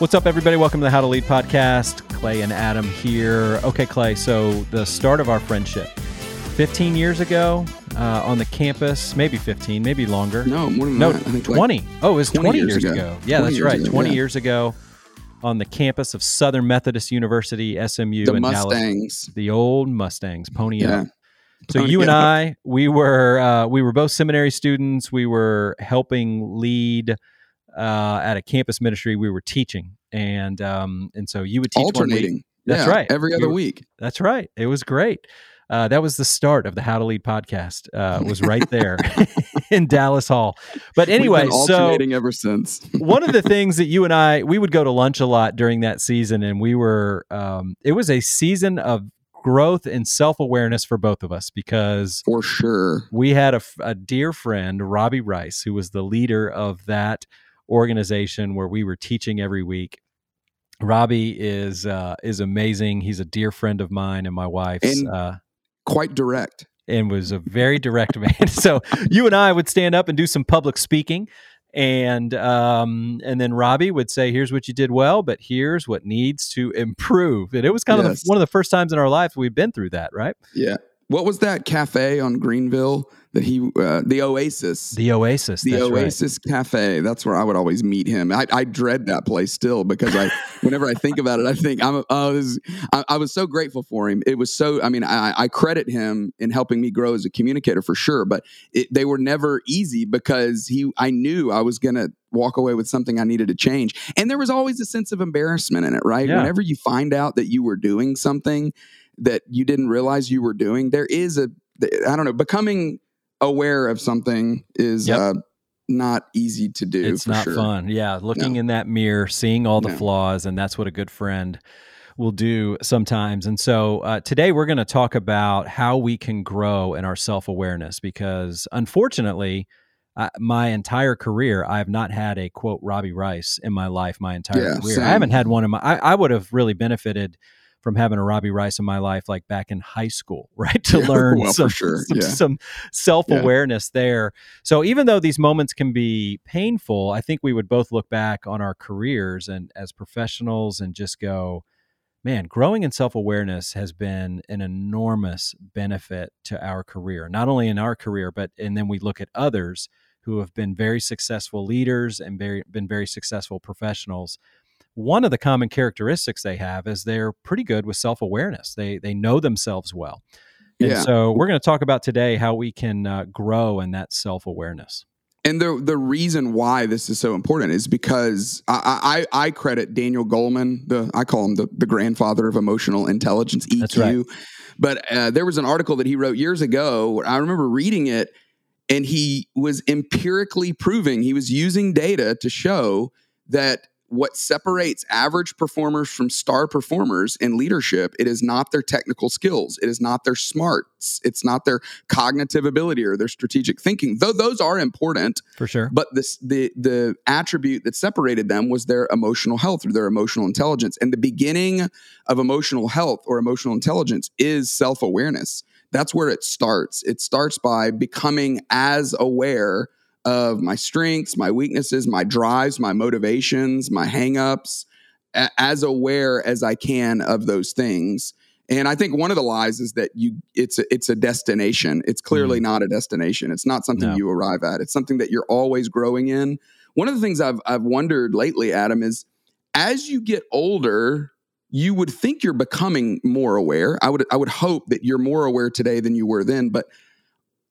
What's up, everybody? Welcome to the How to Lead podcast. Clay and Adam here. Okay, Clay, so the start of our friendship 15 years ago uh, on the campus, maybe 15, maybe longer. No, more than No, that. I think 20. Like, oh, it was 20, 20 years, years ago. ago. Yeah, that's right. ago, 20 yeah. years ago on the campus of Southern Methodist University, SMU the in Dallas. The old Mustangs, pony Yeah. up. So Pony you and. I, we were uh, we were both seminary students. We were helping lead uh, at a campus ministry. We were teaching, and um, and so you would teach one week. Alternating. That's Yeah, right. Every other week. That's right. It was great. Uh, that was the start of the How to Lead podcast. Uh, was right there in Dallas Hall. But anyway, been so ever since. one of the things that you and I we would go to lunch a lot during that season, and we were um, it was a season of growth and self awareness for both of us because For sure. we had a dear friend, Robbie Rice, who was the leader of that organization where we were teaching every week. Robbie is uh, is amazing. He's a dear friend of mine and my wife's, And- uh, Quite direct. and was a very direct man. So you and I would stand up and do some public speaking, and um, and then Robbie would say, "Here's what you did well, but here's what needs to improve." And it was kind of the, one of the first times in our life we've been through that, right? Yeah. What was that cafe on Greenville that he, uh, the Oasis? The Oasis. The that's right. Oasis Cafe. That's where I would always meet him. I, I dread that place still because I, whenever I think about it, I think I'm. Oh, is, I, I was so grateful for him. It was so. I mean, I, I credit him in helping me grow as a communicator for sure. But it, they were never easy because he. I knew I was gonna walk away with something I needed to change, and there was always a sense of embarrassment in it. Right. Yeah. Whenever you find out that you were doing something that you didn't realize you were doing, there is a. I don't know. Becoming aware of something is Yep. uh, not easy to do. it's not sure. fun. Yeah, looking in that mirror, seeing all the No. flaws, and that's what a good friend will do sometimes. And so uh, today we're going to talk about how we can grow in our self awareness because unfortunately, uh, my entire career, I have not had a quote Robbie Rice in my life. My entire Yeah, career, same. I haven't had one in my. I, I would have really benefited from having a Robbie Rice in my life, like back in high school, right? To Yeah, learn well, some, sure, some, yeah. some self awareness there. So even though these moments can be painful, I think we would both look back on our careers and as professionals and just go, man, growing in self awareness has been an enormous benefit to our career, not only in our career, but and then we look at others who have been very successful leaders and very been very successful professionals. One of the common characteristics they have is they're pretty good with self awareness. They they know themselves well. And Yeah. so we're going to talk about today how we can uh, grow in that self awareness. And the the reason why this is so important is because I I, I credit Daniel Goleman, the I call him the, the grandfather of emotional intelligence, EQ. Right. But uh, there was an article that he wrote years ago. I remember reading it, and he was empirically proving he was using data to show that what separates average performers from star performers in leadership it is not their technical skills. It is not their smarts. It's not their cognitive ability or their strategic thinking. Though those are important For sure. but this the the attribute that separated them was their emotional health or their emotional intelligence. And the beginning of emotional health or emotional intelligence is self-awareness. That's where it starts. It starts by becoming as aware of my strengths my weaknesses my drives my motivations my hangups a- as aware as i can of those things and I think one of the lies is that you it's a, it's a destination. It's clearly mm-hmm. not a destination. It's not something No. you arrive at. It's something that you're always growing in. One of the things I've I've wondered lately, Adam, is as you get older, you would think you're becoming more aware. I would I would hope that you're more aware today than you were then. But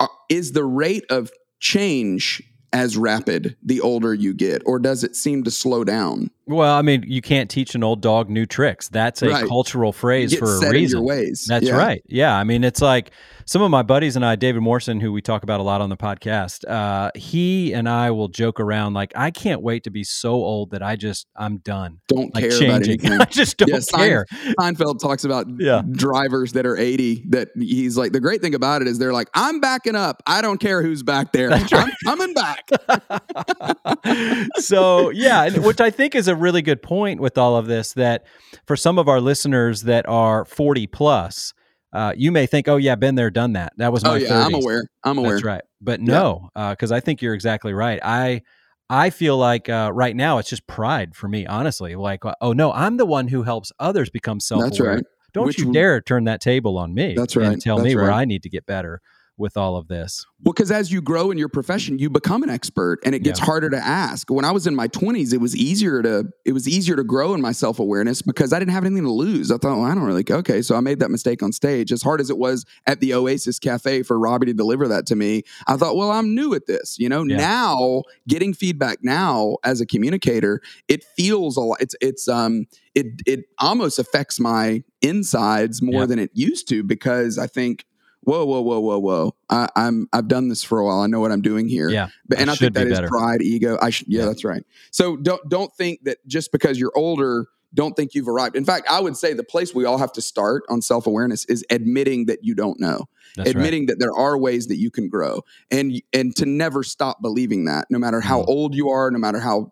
uh, is the rate of change as rapid the older you get, or does it seem to slow down? Well, I mean, you can't teach an old dog new tricks. That's a Right. cultural phrase for a reason. ways. That's Yeah. right. Yeah. I mean, it's like some of my buddies and I, David Morrison, who we talk about a lot on the podcast, uh, he and I will joke around like, I can't wait to be so old that I just, I'm done. Don't Like care about changing. anything. I just don't Yeah, care. Seinfeld talks about Yeah. drivers that are 80 that he's like the great thing about it is they're like I'm backing up. I don't care who's back there. That's I'm coming back. so yeah, which I think is a really good point with all of this. That for some of our listeners that are forty plus, uh, you may think, "Oh yeah, been there, done that." That was my oh yeah, I'm aware. I'm aware. That's right. But no, because I think you're exactly right. I I feel like uh, right now it's just pride for me, honestly. Like, uh, oh no, I'm the one who helps others become self aware. That's right. Don't Which you dare turn that table on me. That's right. And tell That's me where. I need to get better with all of this. Well, because as you grow in your profession, you become an expert, and it gets Yeah. harder to ask. When I was in my twenties, it was easier to it was easier to grow in my self awareness because I didn't have anything to lose. I thought, well, I don't really okay, so I made that mistake on stage. As hard as it was at the Oasis Cafe for Robbie to deliver that to me, I thought, well, I'm new at this. You know, Yeah. now getting feedback now as a communicator, it feels a lot. It's it's um it it almost affects my insides more Yeah. than it used to because I think whoa, whoa, whoa, whoa, whoa. I, I'm I've done this for a while. I know what I'm doing here. Yeah. But, and I I, think that be is better. pride, ego. I should, yeah, Yeah. that's right. So don't don't think that just because you're older, don't think you've arrived. In fact, I would say the place we all have to start on self awareness is admitting that you don't know, That's right. admitting that there are ways that you can grow, and and to never stop believing that, no matter how Mm. old you are, no matter how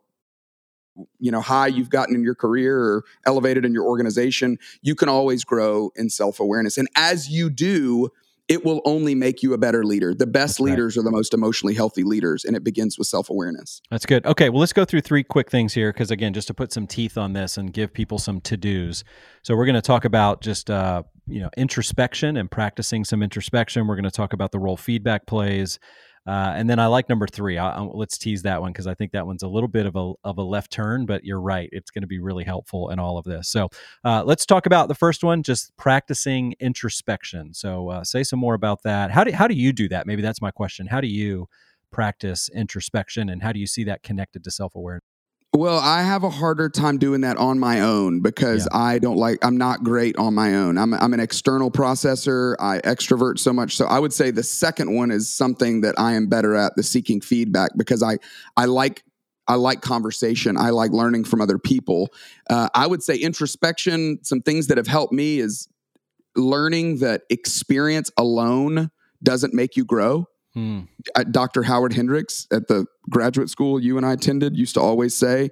you know high you've gotten in your career or elevated in your organization you can always grow in self-awareness and as you do it will only make you a better leader the best right. leaders are the most emotionally healthy leaders and it begins with self-awareness That's good. Okay, well, let's go through three quick things here because, again, just to put some teeth on this and give people some to dos. So, we're going to talk about just uh, you know introspection and practicing some introspection. We're going to talk about the role feedback plays, uh, and then I like number three. I, I, let's tease that one because I think that one's a little bit of a of a left turn, but you're right. It's going to be really helpful in all of this. So, uh, let's talk about the first one, just practicing introspection. So, uh, say some more about that. How do how do you do that? Maybe that's my question. How do you practice introspection and how do you see that connected to self-awareness well i have a harder time doing that on my own because i don't like i'm not great on my own I'm, I'm an external processor i extrovert so much so i would say the second one is something that i am better at the seeking feedback because i i like I like conversation. I like learning from other people. Uh, I would say introspection, some things that have helped me is learning that experience alone doesn't make you grow. Hmm. Uh, Dr. Howard Hendricks at the graduate school you and I attended used to always say,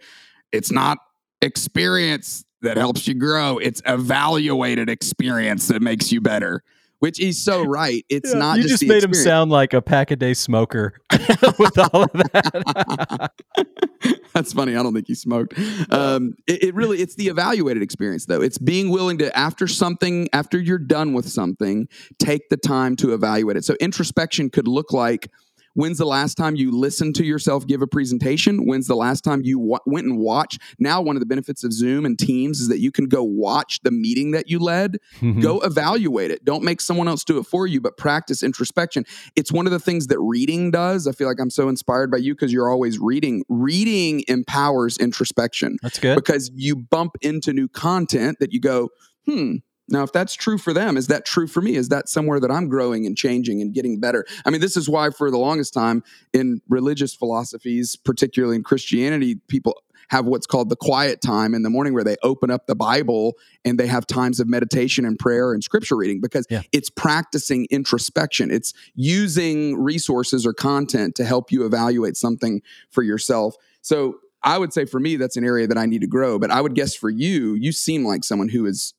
it's not experience that helps you grow, it's evaluated experience that makes you better. Which he's so right. It's Yeah, not you just, just made him sound like a pack a day smoker with all of that That's funny. I don't think he smoked. Um, it, it really, it's the evaluated experience, though. It's being willing to, after something, after you're done with something, take the time to evaluate it. So introspection could look like when's the last time you listened to yourself give a presentation? When's the last time you wa- went and watched? Now, one of the benefits of Zoom and Teams is that you can go watch the meeting that you led. Mhm. go evaluate it. Don't make someone else do it for you but practice introspection. It's one of the things that reading does. I feel like i'm so inspired by you because you're always reading. Reading empowers introspection. That's good. Because you bump into new content that you go hmm now if that's true for them is that true for me? Is that somewhere that i'm growing and changing and getting better? I mean this is why for the longest time in religious philosophies particularly in christianity people have what's called the quiet time in the morning where they open up the bible and they have times of meditation and prayer and scripture reading because Yeah. it's practicing introspection. It's using resources or content to help you evaluate something for yourself. So i would say for me that's an area that i need to grow but i would guess for you you seem like someone who is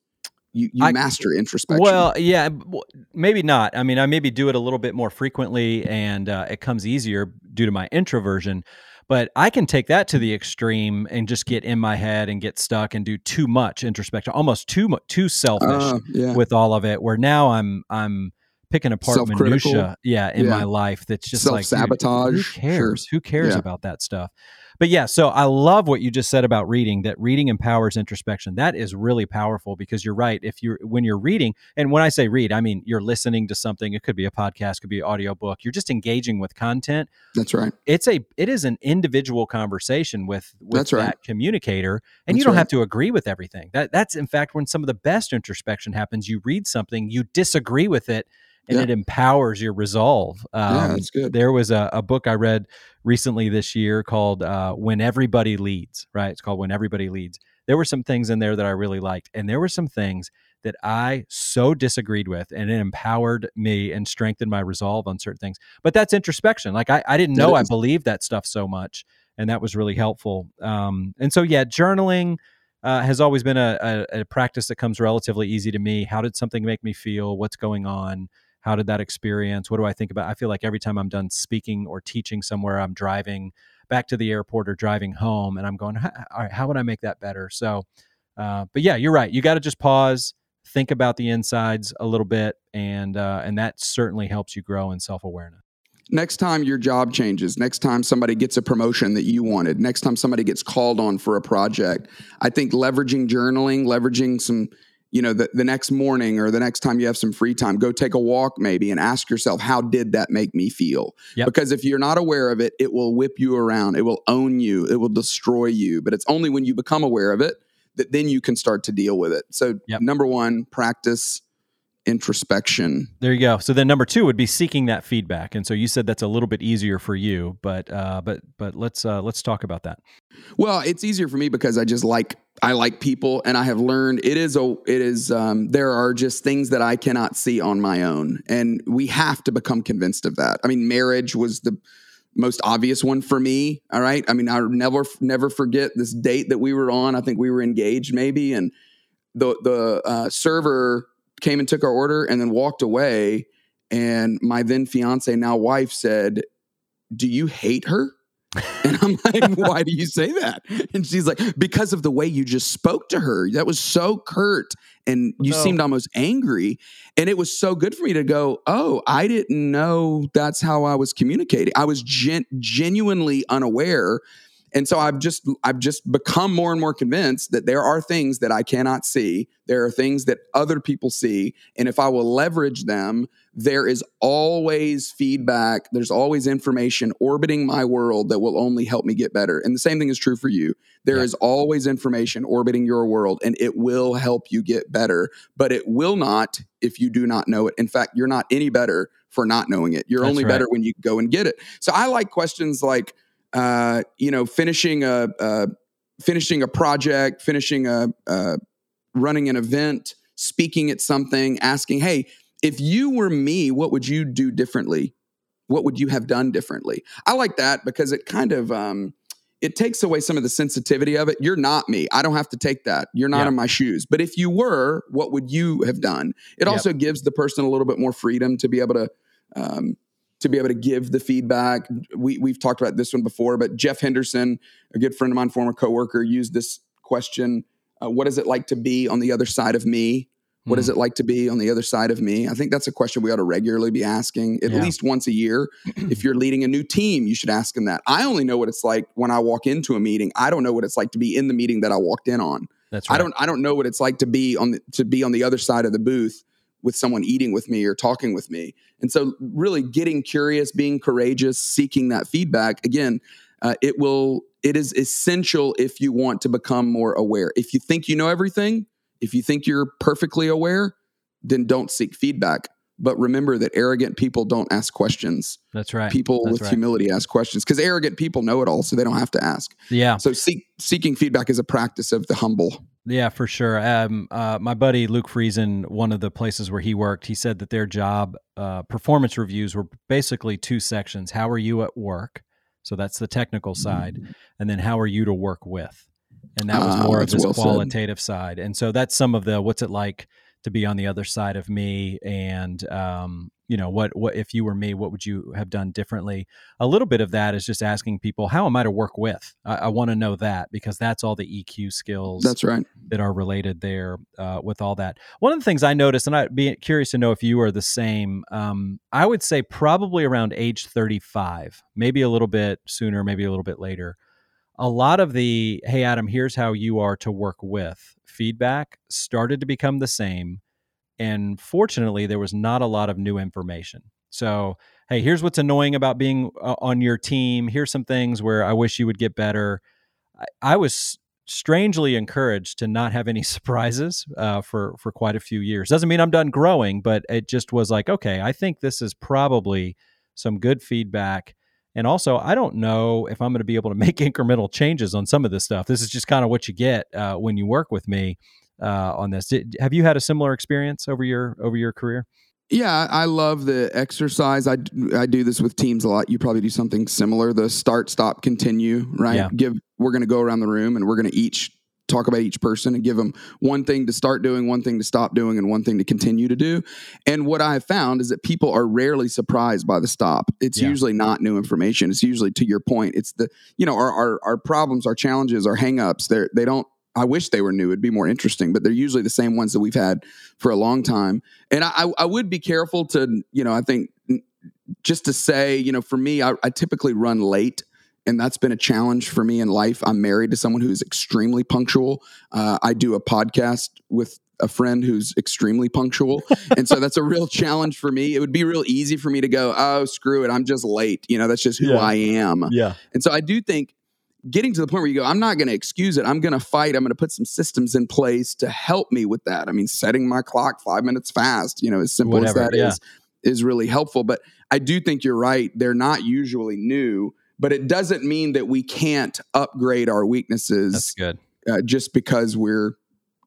you, you I- master introspection Well, yeah, maybe not. I mean, I maybe do it a little bit more frequently, and uh, it comes easier due to my introversion. But I can take that to the extreme and just get in my head and get stuck and do too much introspection, almost too mu- too selfish Uh, yeah with all of it. Where now I'm I'm picking apart minutia, yeah, in Yeah. my life. That's just like dude, Self-sabotage. Who Sure. cares? Who cares Yeah. about that stuff? But yeah, so I love what you just said about reading. That reading empowers introspection. That is really powerful because you're right. If you're when you're reading, and when I say read, I mean you're listening to something. It could be a podcast, could be an audiobook. You're just engaging with content. that's right It's a it is an individual conversation with with That's right. that communicator, and you don't right. have to agree with everything. That that's in fact when some of the best introspection happens. You read something, you disagree with it, and Yeah. it empowers your resolve. yeah Um, that's good there was a, a book I read recently this year called uh, When Everybody Leads, right? It's called When Everybody Leads. There were some things in there that I really liked, and there were some things that I so disagreed with, and it empowered me and strengthened my resolve on certain things. But that's introspection. Like I, I didn't know I believed that stuff so much, and that was really helpful. Um, and so, yeah, journaling. Uh, has always been a, a, a practice that comes relatively easy to me. How did something make me feel? What's going on? How did that experience what do i think about i feel like every time i'm done speaking or teaching somewhere i'm driving back to the airport or driving home, and I'm going, all right, how would I make that better? So, uh, but yeah, you're right. You got to just pause, think about the insides a little bit, and uh, and that certainly helps you grow in self awareness. Next time your job changes, next time somebody gets a promotion that you wanted, next time somebody gets called on for a project, I think leveraging journaling, leveraging some you know the, the next morning or the next time you have some free time go take a walk maybe and ask yourself how did that make me feel? Yep. because if you're not aware of it it will whip you around. It will own you. It will destroy you. But it's only when you become aware of it that then you can start to deal with it. So yep. number one practice introspection. There you go. So then number two would be seeking that feedback. And so you said that's a little bit easier for you, but uh, but but let's uh, let's talk about that. Well, it's easier for me because I just like I like people, and I have learned it is a it is um, there are just things that I cannot see on my own, and we have to become convinced of that. I mean, marriage was the most obvious one for me. All right. I mean, I'll never never forget this date that we were on. I think we were engaged maybe, and the the uh, server came and took our order and then walked away. And my then fiance, now wife, said, Do you hate her? And I'm like, Why do you say that? And she's like, Because of the way you just spoke to her. That was so curt and you no. seemed almost angry. And it was so good for me to go, Oh, I didn't know that's how I was communicating. I was gen- genuinely unaware and so I've just I've just become more and more convinced that there are things that I cannot see. There are things that other people see, and if I will leverage them, there is always feedback. There's always information orbiting my world that will only help me get better. And the same thing is true for you. There yeah. is always information orbiting your world, and it will help you get better. But it will not if you do not know it. In fact, you're not any better for not knowing it. You're That's only right. better when you go and get it. So I like questions like uh, you know, finishing a, a, finishing a project, finishing a, a running an event, speaking at something, asking, "Hey, if you were me, what would you do differently? What would you have done differently?" I like that because it kind of um, it takes away some of the sensitivity of it. You're not me. I don't have to take that. You're not yeah. in my shoes. But if you were, what would you have done? It yep. also gives the person a little bit more freedom to be able to um, to be able to give the feedback. We, we've talked about this one before, but Jeff Henderson, a good friend of mine, former coworker, used this question uh, What is it like to be on the other side of me? What is hmm. it like to be on the other side of me? I think that's a question we ought to regularly be asking at yeah. least once a year. if you're leading a new team, you should ask them that. I only know what it's like when I walk into a meeting. I don't know what it's like to be in the meeting that I walked in on. That's right. I don't I don't know what it's like to be on the, to be on the other side of the booth with someone eating with me or talking with me. And so, really getting curious, being courageous, seeking that feedback again, uh, it will. It is essential if you want to become more aware. If you think you know everything, if you think you're perfectly aware, then don't seek feedback. But remember that arrogant people don't ask questions. That's right. People That's with right. humility ask questions because arrogant people know it all, so they don't have to ask. Yeah. So seek, seeking feedback is a practice of the humble. Yeah, for sure. Um, uh, my buddy Luke Friesen, one of the places where he worked, he said that their job uh, performance reviews were basically two sections: how are you at work? So that's the technical side, and then how are you to work with? And that was ah, more uh, of this well qualitative said. side. And so that's some of the what's it like to be on the other side of me and um, you know what what if you were me what would you have done differently? A little bit of that is just asking people how am i to work with? I, I want to know that because that's all the eq skills that's right. that are related there uh, with all that. One of the things i noticed and i'd be curious to know if you are the same um, i would say probably around age 35 maybe a little bit sooner maybe a little bit later a lot of the hey adam here's how you are to work with feedback started to become the same and fortunately there was not a lot of new information. So hey here's what's annoying about being uh, on your team. Here's some things where i wish you would get better. I, I was strangely encouraged to not have any surprises uh, for for quite a few years. Doesn't mean i'm done growing but it just was like okay i think this is probably some good feedback and also, I don't know if I'm going to be able to make incremental changes on some of this stuff. This is just kind of what you get uh, when you work with me uh, on this. Did, have you had a similar experience over your over your career? Yeah, I love the exercise. I, I do this with teams a lot. You probably do something similar. The start, stop, continue. Right? Yeah. Give. We're going to go around the room and we're going to each talk about each person and give them one thing to start doing, one thing to stop doing, and one thing to continue to do. And what I have found is that people are rarely surprised by the stop. It's yeah. usually not new information. It's usually to your point. It's the you know our our, our problems, our challenges, our hangups. They they don't. I wish they were new. It'd be more interesting, but they're usually the same ones that we've had for a long time. And I, I would be careful to, you know, I think just to say, you know, for me, I, I typically run late and that's been a challenge for me in life. I'm married to someone who's extremely punctual. Uh, I do a podcast with a friend who's extremely punctual. and so that's a real challenge for me. It would be real easy for me to go, oh, screw it. I'm just late. You know, that's just who yeah. I am. Yeah. And so I do think getting to the point where you go, I'm not going to excuse it. I'm going to fight. I'm going to put some systems in place to help me with that. I mean, setting my clock five minutes fast, you know, as simple Whatever, as that yeah. is, is really helpful. But I do think you're right. They're not usually new but it doesn't mean that we can't upgrade our weaknesses. That's good. Uh, just because we're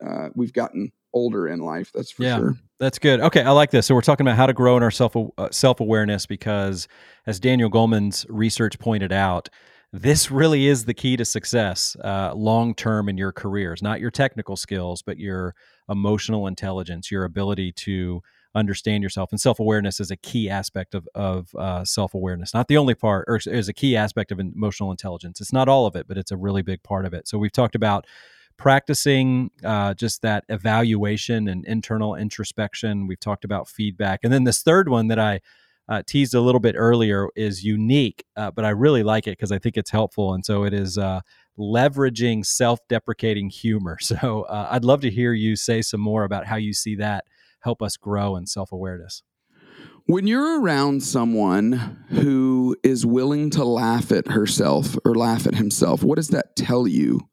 uh, we've gotten older in life. That's for yeah, sure. That's good. Okay, I like this. So we're talking about how to grow in our self uh, self awareness because, as Daniel Goleman's research pointed out, this really is the key to success uh, long term in your careers. Not your technical skills, but your emotional intelligence, your ability to understand yourself. And self awareness is a key aspect of, of uh, self awareness. Not the only part, or is a key aspect of emotional intelligence. It's not all of it, but it's a really big part of it. So we've talked about practicing uh, just that evaluation and internal introspection. We've talked about feedback. And then this third one that I uh, teased a little bit earlier is unique, uh, but I really like it because I think it's helpful. And so it is uh, leveraging self deprecating humor. So uh, I'd love to hear you say some more about how you see that help us grow in self awareness. When you're around someone who is willing to laugh at herself or laugh at himself, what does that tell you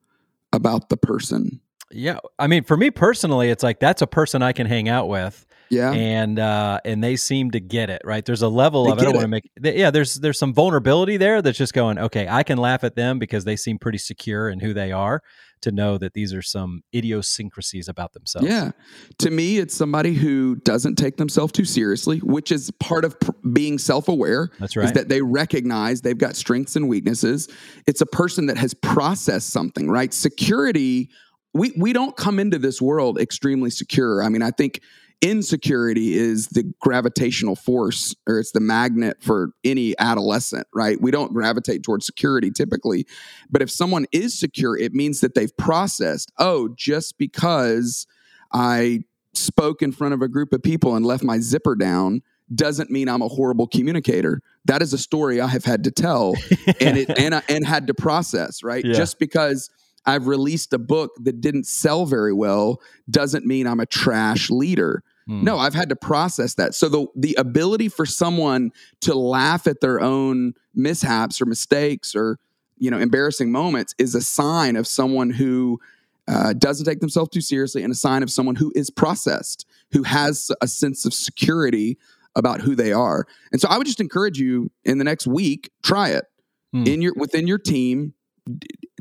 about the person? Yeah, I mean, for me personally, it's like that's a person I can hang out with. Yeah, and uh, and they seem to get it right. There's a level they of I don't want to make. They, yeah, there's there's some vulnerability there that's just going. Okay, I can laugh at them because they seem pretty secure in who they are, to know that these are some idiosyncrasies about themselves. Yeah. To me, it's somebody who doesn't take themselves too seriously, which is part of pr- being self aware. That's right. Is that they recognize they've got strengths and weaknesses. It's a person that has processed something, right? Security. We, we don't come into this world extremely secure. I mean, I think insecurity is the gravitational force or it's the magnet for any adolescent, right? We don't gravitate towards security typically. But if someone is secure, it means that they've processed, oh, just because I spoke in front of a group of people and left my zipper down doesn't mean I'm a horrible communicator. That is a story I have had to tell and it and and had to process, right? Yeah. Just because I've released a book that didn't sell very well doesn't mean I'm a trash leader. Hmm. No, I've had to process that. So the the ability for someone to laugh at their own mishaps or mistakes or you know embarrassing moments is a sign of someone who uh, doesn't take themselves too seriously and a sign of someone who is processed, who has a sense of security about who they are. And so I would just encourage you in the next week, try it hmm. in your within your team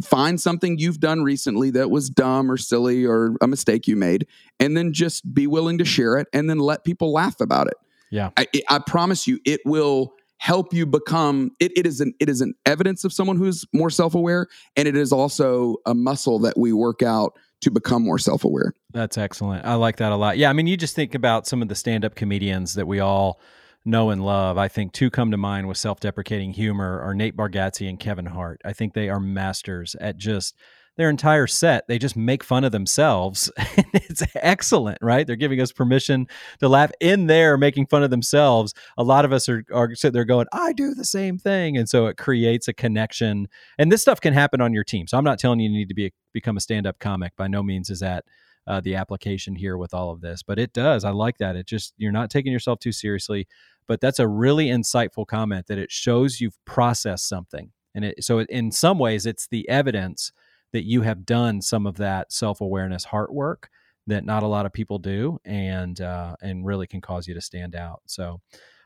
find something you've done recently that was dumb or silly or a mistake you made and then just be willing to share it and then let people laugh about it. Yeah. I, I promise you it will help you become it, it is an it is an evidence of someone who's more self-aware and it is also a muscle that we work out to become more self-aware. That's excellent. I like that a lot. Yeah i mean you just think about some of the stand-up comedians that we all know and love. I think two come to mind with self deprecating humor are Nate Bargatze and Kevin Hart. I think they are masters at just their entire set. They just make fun of themselves. And it's excellent, right? They're giving us permission to laugh in there, making fun of themselves. A lot of us are, are sitting there going, I do the same thing. And so it creates a connection. And this stuff can happen on your team. So I'm not telling you you need to be a, become a stand up comic. By no means is that uh, the application here with all of this, but it does. I like that. It just, you're not taking yourself too seriously but that's a really insightful comment that it shows you've processed something and it, so in some ways it's the evidence that you have done some of that self-awareness heart work that not a lot of people do and uh, and really can cause you to stand out so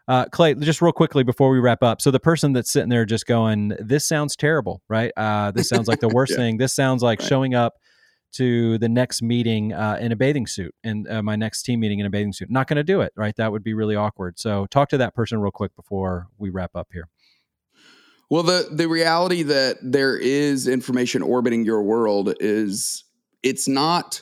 uh, Clay, just real quickly before we wrap up. So the person that's sitting there just going, "This sounds terrible, right? Uh, this sounds like the worst yeah. thing. This sounds like right. showing up to the next meeting uh, in a bathing suit and uh, my next team meeting in a bathing suit. Not going to do it, right? That would be really awkward. So talk to that person real quick before we wrap up here. Well, the the reality that there is information orbiting your world is it's not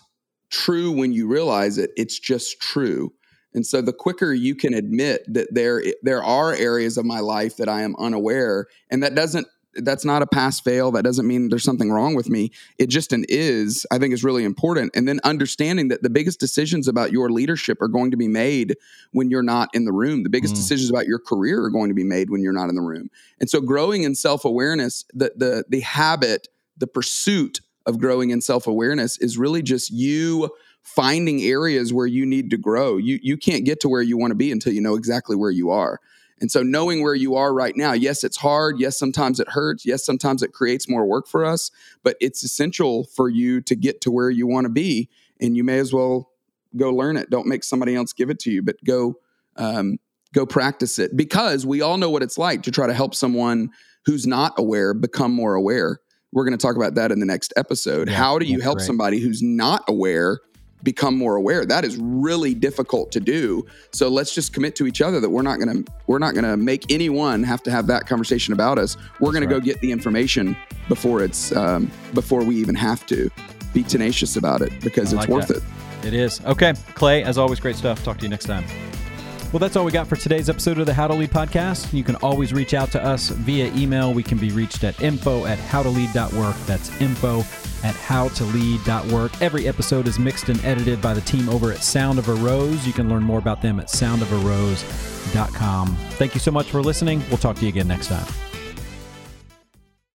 true when you realize it, it's just true. And so the quicker you can admit that there there are areas of my life that I am unaware and that doesn't that's not a pass fail. That doesn't mean there's something wrong with me. It just an is, I think is really important. And then understanding that the biggest decisions about your leadership are going to be made when you're not in the room. The biggest mm. decisions about your career are going to be made when you're not in the room. And so growing in self-awareness, the the the habit, the pursuit of growing in self-awareness is really just you finding areas where you need to grow. You you can't get to where you want to be until you know exactly where you are. And so knowing where you are right now, yes, it's hard. Yes, sometimes it hurts. Yes, sometimes it creates more work for us, but it's essential for you to get to where you want to be. And you may as well go learn it. Don't make somebody else give it to you, but go um, go practice it because we all know what it's like to try to help someone who's not aware become more aware. We're going to talk about that in the next episode. Yeah, How do you help great. somebody who's not aware become more aware. That is really difficult to do. So let's just commit to each other that we're not going to we're not going to make anyone have to have that conversation about us. We're going right. to go get the information before it's um, before we even have to. Be tenacious about it because I it's like worth that. it. It is. Okay, Clay, as always great stuff. Talk to you next time. Well, that's all we got for today's episode of the How to Lead podcast. You can always reach out to us via email. We can be reached at info at howtolead.work. That's info at howtolead.work. Every episode is mixed and edited by the team over at Sound of a Rose. You can learn more about them at soundofarose.com. Thank you so much for listening. We'll talk to you again next time.